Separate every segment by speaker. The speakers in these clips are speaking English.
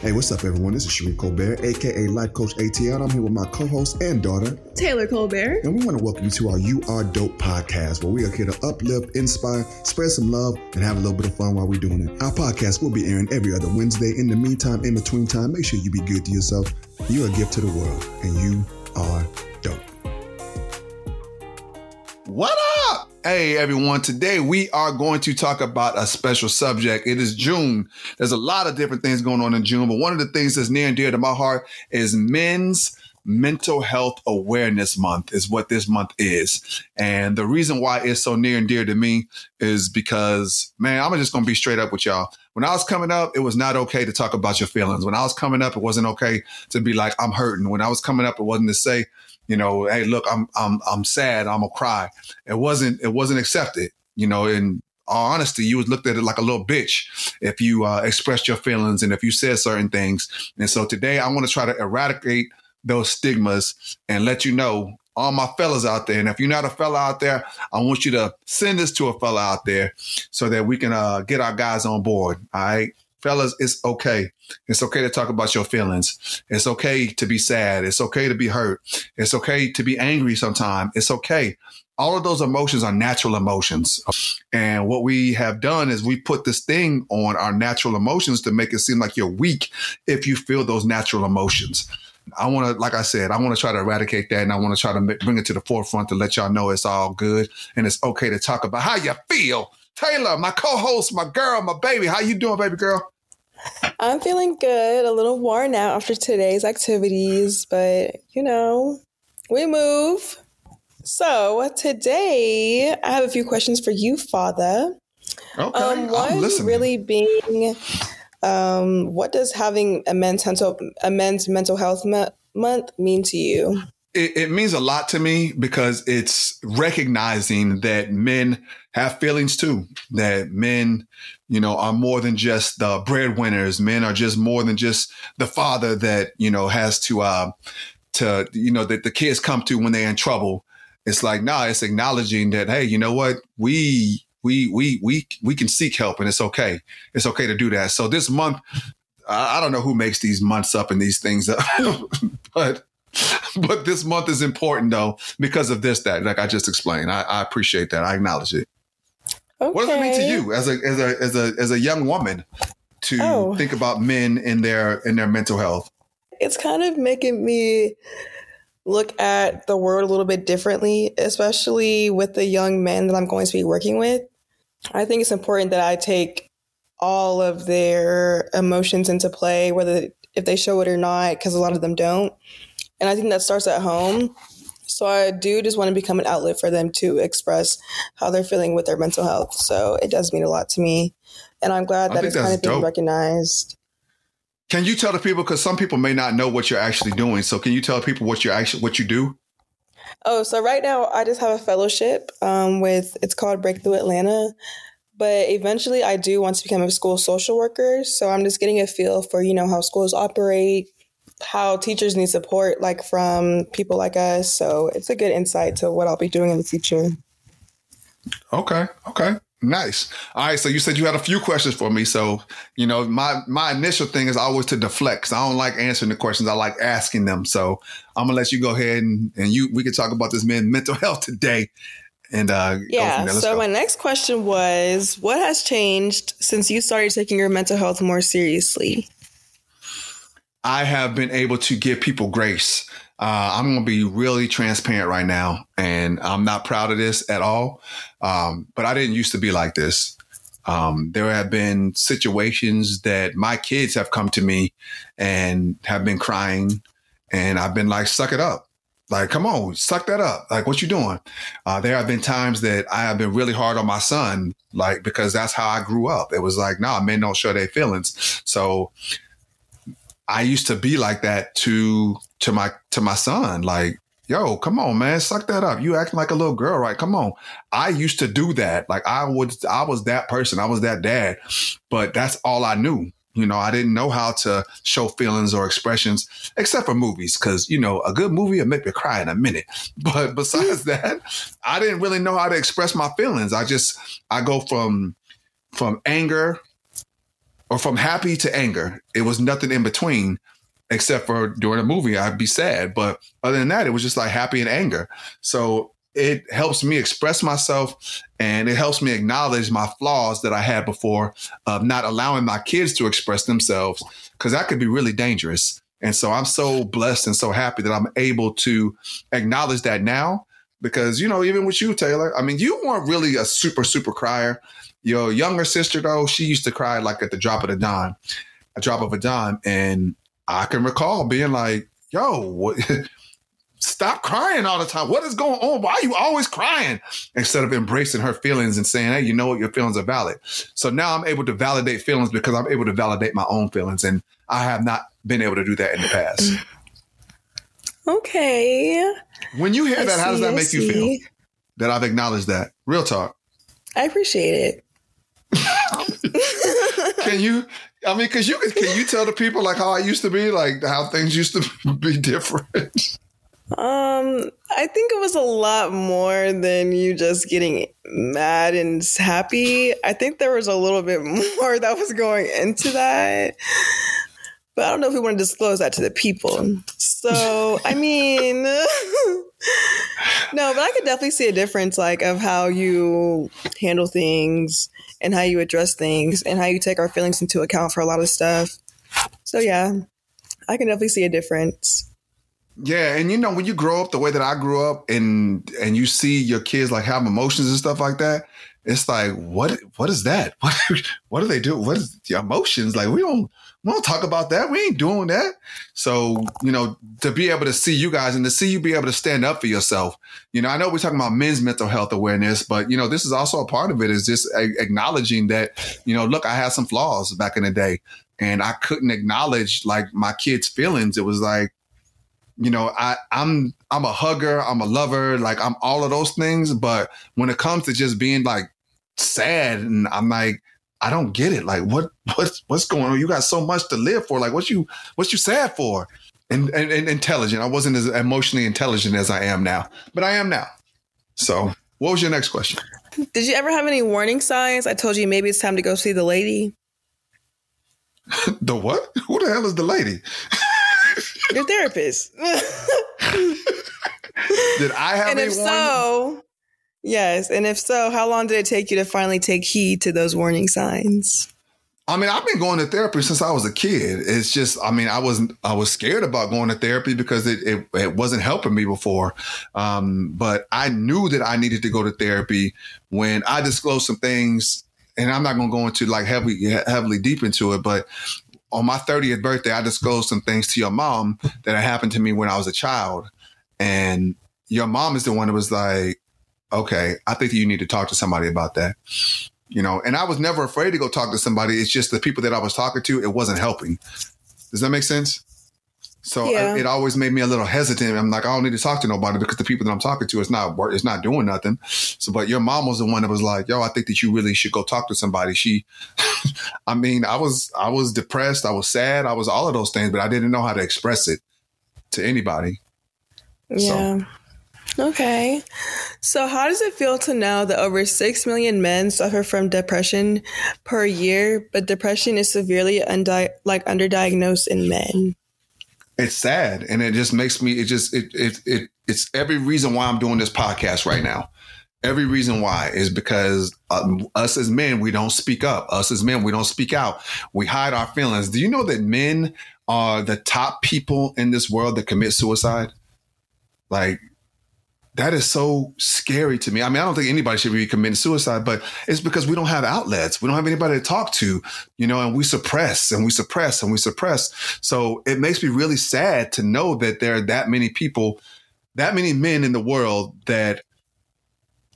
Speaker 1: Hey, what's up, everyone? This is Sheree Colbert, aka Life Coach ATL. I'm here with my co-host and daughter,
Speaker 2: Taylor Colbert.
Speaker 1: and we want to welcome you to our You Are Dope podcast, where we are here to uplift, inspire, spread some love, and have a little bit of fun while we're doing it. Our podcast will be airing every other Wednesday. In the meantime, in between time, make sure you be good to yourself. You're a gift to the world, and you are dope.
Speaker 3: What up? Hey everyone, today we are going to talk about a special subject. It is June. There's a lot of different things going on in June, but one of the things that's near and dear to my heart is men's mental health awareness month is what this month is. And the reason why it's so near and dear to me is because, man, I'm just going to be straight up with y'all. When I was coming up, it was not okay to talk about your feelings. When I was coming up, it wasn't okay to be like, I'm hurting. When I was coming up, it wasn't to say, you know, hey, look, I'm I'm I'm sad, I'm gonna cry. It wasn't it wasn't accepted, you know, in all honesty, you was looked at it like a little bitch if you uh, expressed your feelings and if you said certain things. And so today I want to try to eradicate those stigmas and let you know all my fellas out there. And if you're not a fella out there, I want you to send this to a fella out there so that we can uh, get our guys on board. All right. Fellas, it's okay. It's okay to talk about your feelings. It's okay to be sad. It's okay to be hurt. It's okay to be angry sometimes. It's okay. All of those emotions are natural emotions. And what we have done is we put this thing on our natural emotions to make it seem like you're weak if you feel those natural emotions. I want to, like I said, I want to try to eradicate that and I want to try to bring it to the forefront to let y'all know it's all good and it's okay to talk about how you feel. Taylor, my co-host, my girl, my baby, how you doing, baby girl?
Speaker 2: I'm feeling good, a little worn out after today's activities, but you know, we move. So today I have a few questions for you, Father.
Speaker 3: Okay,
Speaker 2: Um,
Speaker 3: I'm listening.
Speaker 2: really being, um, what does having a men's mental a men's mental health mo- month mean to you?
Speaker 3: It, it means a lot to me because it's recognizing that men have feelings too. That men, you know, are more than just the breadwinners. Men are just more than just the father that you know has to, uh, to you know, that the kids come to when they're in trouble. It's like, nah, it's acknowledging that, hey, you know what, we we we we we can seek help and it's okay. It's okay to do that. So this month, I, I don't know who makes these months up and these things up, but but this month is important though because of this that like I just explained. I, I appreciate that. I acknowledge it.
Speaker 2: Okay.
Speaker 3: What does it mean to you as a as a as a as a young woman to
Speaker 2: Oh.
Speaker 3: think about men in their in their mental health?
Speaker 2: it's kind of making me look at the world a little bit differently, especially with the young men that I'm going to be working with. I think it's important that I take all of their emotions into play, whether if they show it or not, because a lot of them don't. And I think that starts at home. So I do just want to become an outlet for them to express how they're feeling with their mental health. So it does mean a lot to me. And I'm glad that it's kind of being recognized.
Speaker 3: Can you tell the people because some people may not know what you're actually doing? So can you tell people what you actually what you do?
Speaker 2: Oh, so right now I just have a fellowship um, with it's called Breakthrough Atlanta, but eventually I do want to become a school social worker. So I'm just getting a feel for you know how schools operate, how teachers need support like from people like us. So it's a good insight to what I'll be doing in the future.
Speaker 3: Okay. Okay. Nice. All right. So you said you had a few questions for me. So, you know, my my initial thing is always to deflect. 'cause I don't like answering the questions. I like asking them. So I'm gonna let you go ahead and, and you we can talk about this man mental health today. And uh
Speaker 2: Yeah. So
Speaker 3: go.
Speaker 2: my next question was, what has changed since you started taking your mental health more seriously?
Speaker 3: I have been able to give people grace. Uh, I'm going to be really transparent right now, and I'm not proud of this at all. Um, but I didn't used to be like this. Um, there have been situations that my kids have come to me and have been crying, and I've been like, "Suck it up." Like, come on, suck that up. Like, what you doing? Uh, there have been times that I have been really hard on my son, like, because that's how I grew up. It was like, nah, men don't show their feelings. So I used to be like that to to my to my son. Like, yo, come on, man, suck that up. You acting like a little girl, right? Come on. I used to do that. Like I would I was that person. I was that dad. But that's all I knew. You know, I didn't know how to show feelings or expressions except for movies, because you know, a good movie will make me cry in a minute. But besides that, I didn't really know how to express my feelings. I just I go from from anger or from happy to anger. It was nothing in between, except for during a movie, I'd be sad. But other than that, it was just like happy and anger. So it helps me express myself and it helps me acknowledge my flaws that I had before of not allowing my kids to express themselves because that could be really dangerous. And so I'm so blessed and so happy that I'm able to acknowledge that now because, you know, even with you, Taylor, I mean, you weren't really a super, super crier. Your younger sister, though, she used to cry like at the drop of a dime, a drop of a dime. And I can recall being like, yo, what? stop crying all the time. What is going on? Why are you always crying? Instead of embracing her feelings and saying, hey, you know what? Your feelings are valid. So now I'm able to validate feelings because I'm able to validate my own feelings. And I have not been able to do that in the past.
Speaker 2: Okay.
Speaker 3: When you hear
Speaker 2: I
Speaker 3: that, how does
Speaker 2: see,
Speaker 3: that
Speaker 2: I
Speaker 3: make you feel? That I've acknowledged that. Real talk.
Speaker 2: I appreciate it.
Speaker 3: Can you? I mean, because you can, can you tell the people like how I used to be, like how things used to be different?
Speaker 2: Um, I think it was a lot more than you just getting mad and happy. I think there was a little bit more that was going into that. But I don't know if we want to disclose that to the people. So, I mean, no, but I could definitely see a difference, like, of how you handle things and how you address things and how you take our feelings into account for a lot of stuff. So, yeah, I can definitely see a difference.
Speaker 3: Yeah, and you know when you grow up the way that I grew up, and and you see your kids like have emotions and stuff like that, it's like what what is that? What what do they do? What is emotions? Like we don't we don't talk about that. We ain't doing that. So you know to be able to see you guys and to see you be able to stand up for yourself. You know I know we're talking about men's mental health awareness, but you know this is also a part of it is just acknowledging that you know look I had some flaws back in the day, and I couldn't acknowledge like my kids' feelings. It was like you know, I, I'm I'm a hugger, I'm a lover, like I'm all of those things. But when it comes to just being like sad, and I'm like, I don't get it. Like, what what's what's going on? You got so much to live for. Like, what you what you sad for? And, and and intelligent. I wasn't as emotionally intelligent as I am now, but I am now. So, what was your next question?
Speaker 2: Did you ever have any warning signs? I told you maybe it's time to go see the lady.
Speaker 3: The what? Who the hell is the lady?
Speaker 2: Your therapist.
Speaker 3: Did I have
Speaker 2: and
Speaker 3: a
Speaker 2: if
Speaker 3: warning?
Speaker 2: so, yes. And if so, how long did it take you to finally take heed to those warning signs?
Speaker 3: I mean, I've been going to therapy since I was a kid. It's just, I mean, I wasn't, I was scared about going to therapy because it, it, it wasn't helping me before. Um, but I knew that I needed to go to therapy when I disclosed some things and I'm not going to go into like heavily, heavily deep into it, but on my 30th birthday, I disclosed some things to your mom that happened to me when I was a child. And your mom is the one that was like, okay, I think you need to talk to somebody about that you know, and I was never afraid to go talk to somebody. It's just the people that I was talking to, it wasn't helping. Does that make sense? So
Speaker 2: Yeah.
Speaker 3: it always made me a little hesitant. I'm like, I don't need to talk to nobody because the people that I'm talking to, it's not it's not doing nothing. So, but your mom was the one that was like, yo, I think that you really should go talk to somebody. She, I mean, I was, I was depressed. I was sad. I was all of those things, but I didn't know how to express it to anybody.
Speaker 2: Yeah. Okay. So, how does it feel to know that over 6 million men suffer from depression per year, but depression is severely undi- like underdiagnosed in men?
Speaker 3: it's sad and it just makes me it just it it, it it's every reason why i'm doing this podcast right now. Every reason why is because um, us as men we don't speak up. Us as men we don't speak out. We hide our feelings. Do you know that men are the top people in this world that commit suicide? Like that is so scary to me. I mean, I don't think anybody should be committing suicide, but it's because we don't have outlets. We don't have anybody to talk to, you know, and we suppress and we suppress and we suppress. So it makes me really sad to know that there are that many people, that many men in the world that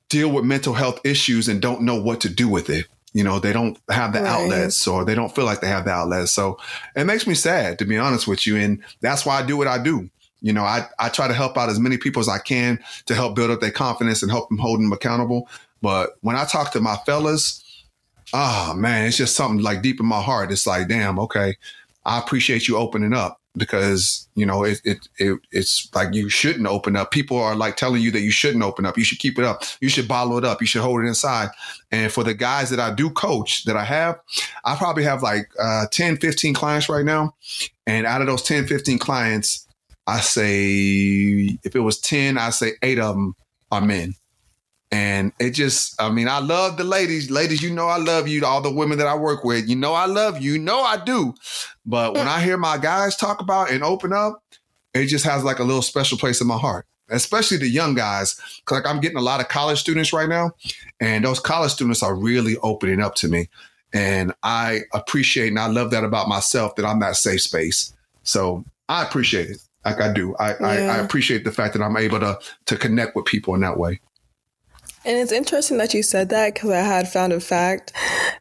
Speaker 3: deal with mental health issues and don't know what to do with it. You know, they don't have the
Speaker 2: Right.
Speaker 3: outlets or they don't feel like they have the outlets. So it makes me sad, to be honest with you. And that's why I do what I do. You know, I, I try to help out as many people as I can to help build up their confidence and help them hold them accountable. But when I talk to my fellas, oh man, it's just something like deep in my heart. It's like, damn, okay, I appreciate you opening up. because you know it, it it it's like you shouldn't open up. People are like telling you that you shouldn't open up. You should keep it up. You should bottle it up. You should hold it inside. And for the guys that I do coach that I have, I probably have like uh, 10, 15 clients right now. And out of those 10, 15 clients, I say if it was 10, I say eight of them are men. And it just, I mean, I love the ladies. Ladies, you know I love you. All the women that I work with, you know I love you. You know I do. But when I hear my guys talk about and open up, it just has like a little special place in my heart, especially the young guys. Cause like I'm getting a lot of college students right now, and those college students are really opening up to me. And I appreciate and I love that about myself that I'm that safe space. So I appreciate it. Like I do. I, yeah. I, I appreciate the fact that I'm able to to connect with people in that way.
Speaker 2: And it's interesting that you said that because I had found a fact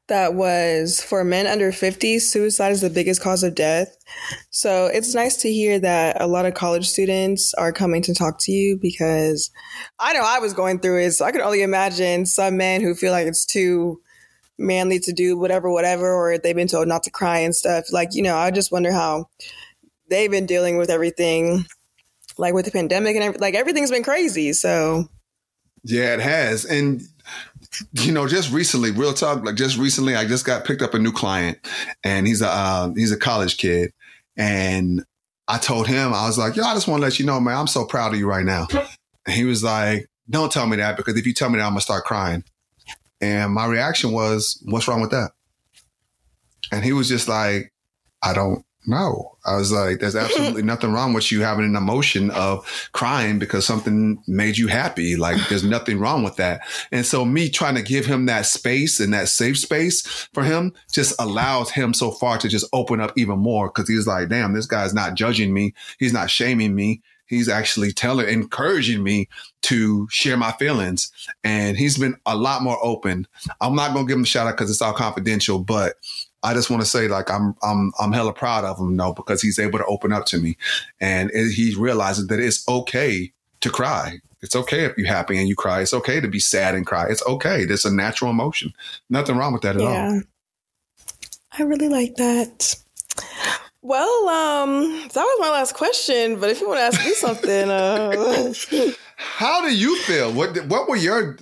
Speaker 2: that was for men under 50, suicide is the biggest cause of death. So it's nice to hear that a lot of college students are coming to talk to you because I know I was going through it. So I can only imagine some men who feel like it's too manly to do whatever, whatever, or they've been told not to cry and stuff. Like, you know, I just wonder how they've been dealing with everything, like with the pandemic and like everything's been crazy. So
Speaker 3: yeah, it has. And you know, just recently, real talk, like just recently, I just got picked up a new client, and he's a uh, he's a college kid, and I told him I was like, yo, I just want to let you know, man, I'm so proud of you right now. And he was like, don't tell me that because if you tell me that, I'm gonna start crying. And my reaction was, what's wrong with that? And he was just like, I don't no, I was like, there's absolutely nothing wrong with you having an emotion of crying because something made you happy. Like, there's nothing wrong with that. And so, me trying to give him that space and that safe space for him just allows him so far to just open up even more because he's like, damn, this guy's not judging me. He's not shaming me. He's actually telling, encouraging me to share my feelings. And he's been a lot more open. I'm not going to give him a shout out because it's all confidential, but I just want to say like I'm I'm I'm hella proud of him, though because he's able to open up to me, and it, he realizes that it's okay to cry. It's okay if you're happy and you cry. It's okay to be sad and cry. It's okay. It's a natural emotion. Nothing wrong with that at yeah. all.
Speaker 2: I really like that. Well, um, that was my last question. But if you want to ask me something, uh...
Speaker 3: how do you feel? What what were your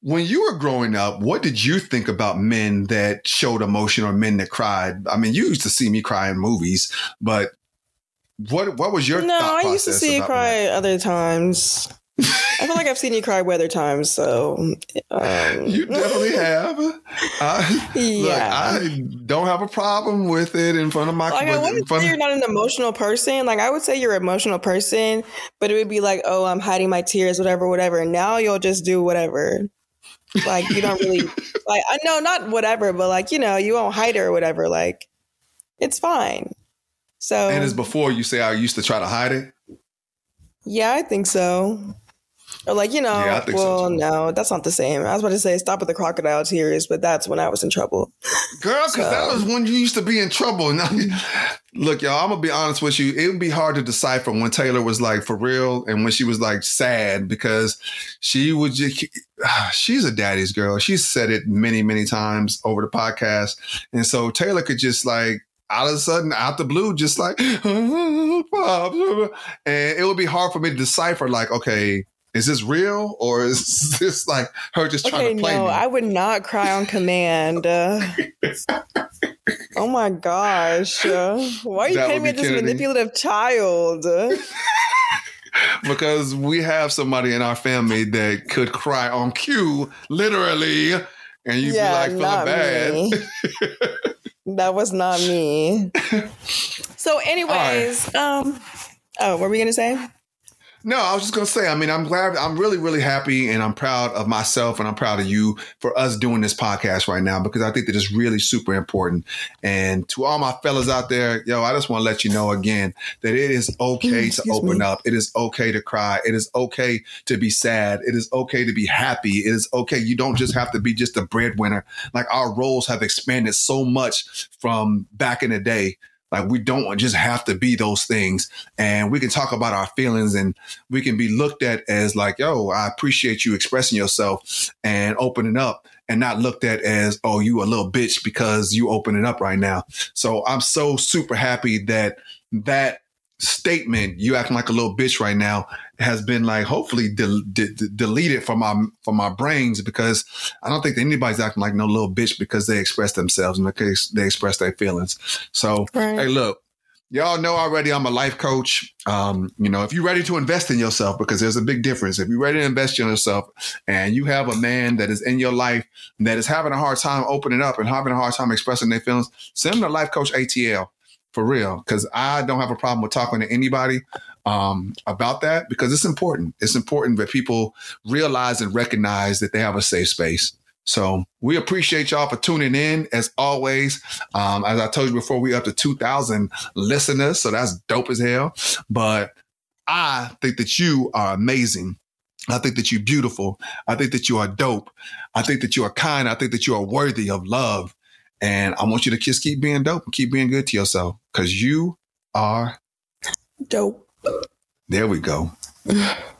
Speaker 3: when you were growing up, what did you think about men that showed emotion or men that cried? I mean, you used to see me cry in movies, but what what was your no? I used to
Speaker 2: see you cry that? other times. I feel like I've seen you cry weather times, so
Speaker 3: um. you definitely have. I, yeah, look, I don't have a problem with it in front of my.
Speaker 2: Like I wouldn't say you're not an emotional person. Like I would say you're an emotional person, but it would be like, oh, I'm hiding my tears, whatever, whatever. And now you'll just do whatever. Like you don't really like I know not whatever, but like, you know, you won't hide it or whatever. Like it's fine. So
Speaker 3: And it's before you say I used to try to hide it?
Speaker 2: Yeah, I think so. Or like, you know, yeah, well, so no, that's not the same. I was about to say stop with the crocodile tears, but that's when I was in trouble.
Speaker 3: Girl, because so. that was when you used to be in trouble. Now, look, y'all, I'm gonna be honest with you. It would be hard to decipher when Taylor was like for real and when she was like sad because she would just ah, she's a daddy's girl. She's said it many, many times over the podcast. And so Taylor could just like all of a sudden, out the blue, just like, and it would be hard for me to decipher, like, okay, is this real or is this like her just okay, trying to play no, me?
Speaker 2: I would not cry on command. Uh, oh my gosh. Uh, why are you painting me this manipulative child?
Speaker 3: because we have somebody in our family that could cry on cue, literally, and you'd yeah, be like feeling
Speaker 2: bad. that was not me. So, anyways, right. um, oh, what were we gonna say?
Speaker 3: No, I was just gonna say. I mean, I'm glad. I'm really, really happy, and I'm proud of myself, and I'm proud of you for us doing this podcast right now because I think that it's really super important. And to all my fellas out there, yo, I just want to let you know again that it is okay to open me. up. It is okay to cry. It is okay to be sad. It is okay to be happy. It is okay. You don't just have to be just a breadwinner. Like our roles have expanded so much from back in the day like we don't just have to be those things. And we can talk about our feelings and we can be looked at as like, yo, I appreciate you expressing yourself and opening up and not looked at as, oh, you a little bitch because you opening up right now. So I'm so super happy that that statement, you acting like a little bitch right now, has been like hopefully de- de- de- deleted from my from my brains because I don't think anybody's acting like no little bitch because they express themselves and because they express their feelings. So
Speaker 2: Right.
Speaker 3: hey, look, y'all know already I'm a life coach. Um, you know, if you're ready to invest in yourself, because there's a big difference. If you're ready to invest in yourself and you have a man that is in your life that is having a hard time opening up and having a hard time expressing their feelings, send them to Life Coach ATL for real. Because I don't have a problem with talking to anybody um, about that because it's important. It's important that people realize and recognize that they have a safe space. So we appreciate y'all for tuning in as always. Um, as I told you before, we up to 2,000 listeners. So that's dope as hell. But I think that you are amazing. I think that you're beautiful. I think that you are dope. I think that you are kind. I think that you are worthy of love. And I want you to just keep being dope and keep being good to yourself because you are,
Speaker 2: Dope.
Speaker 3: there we go.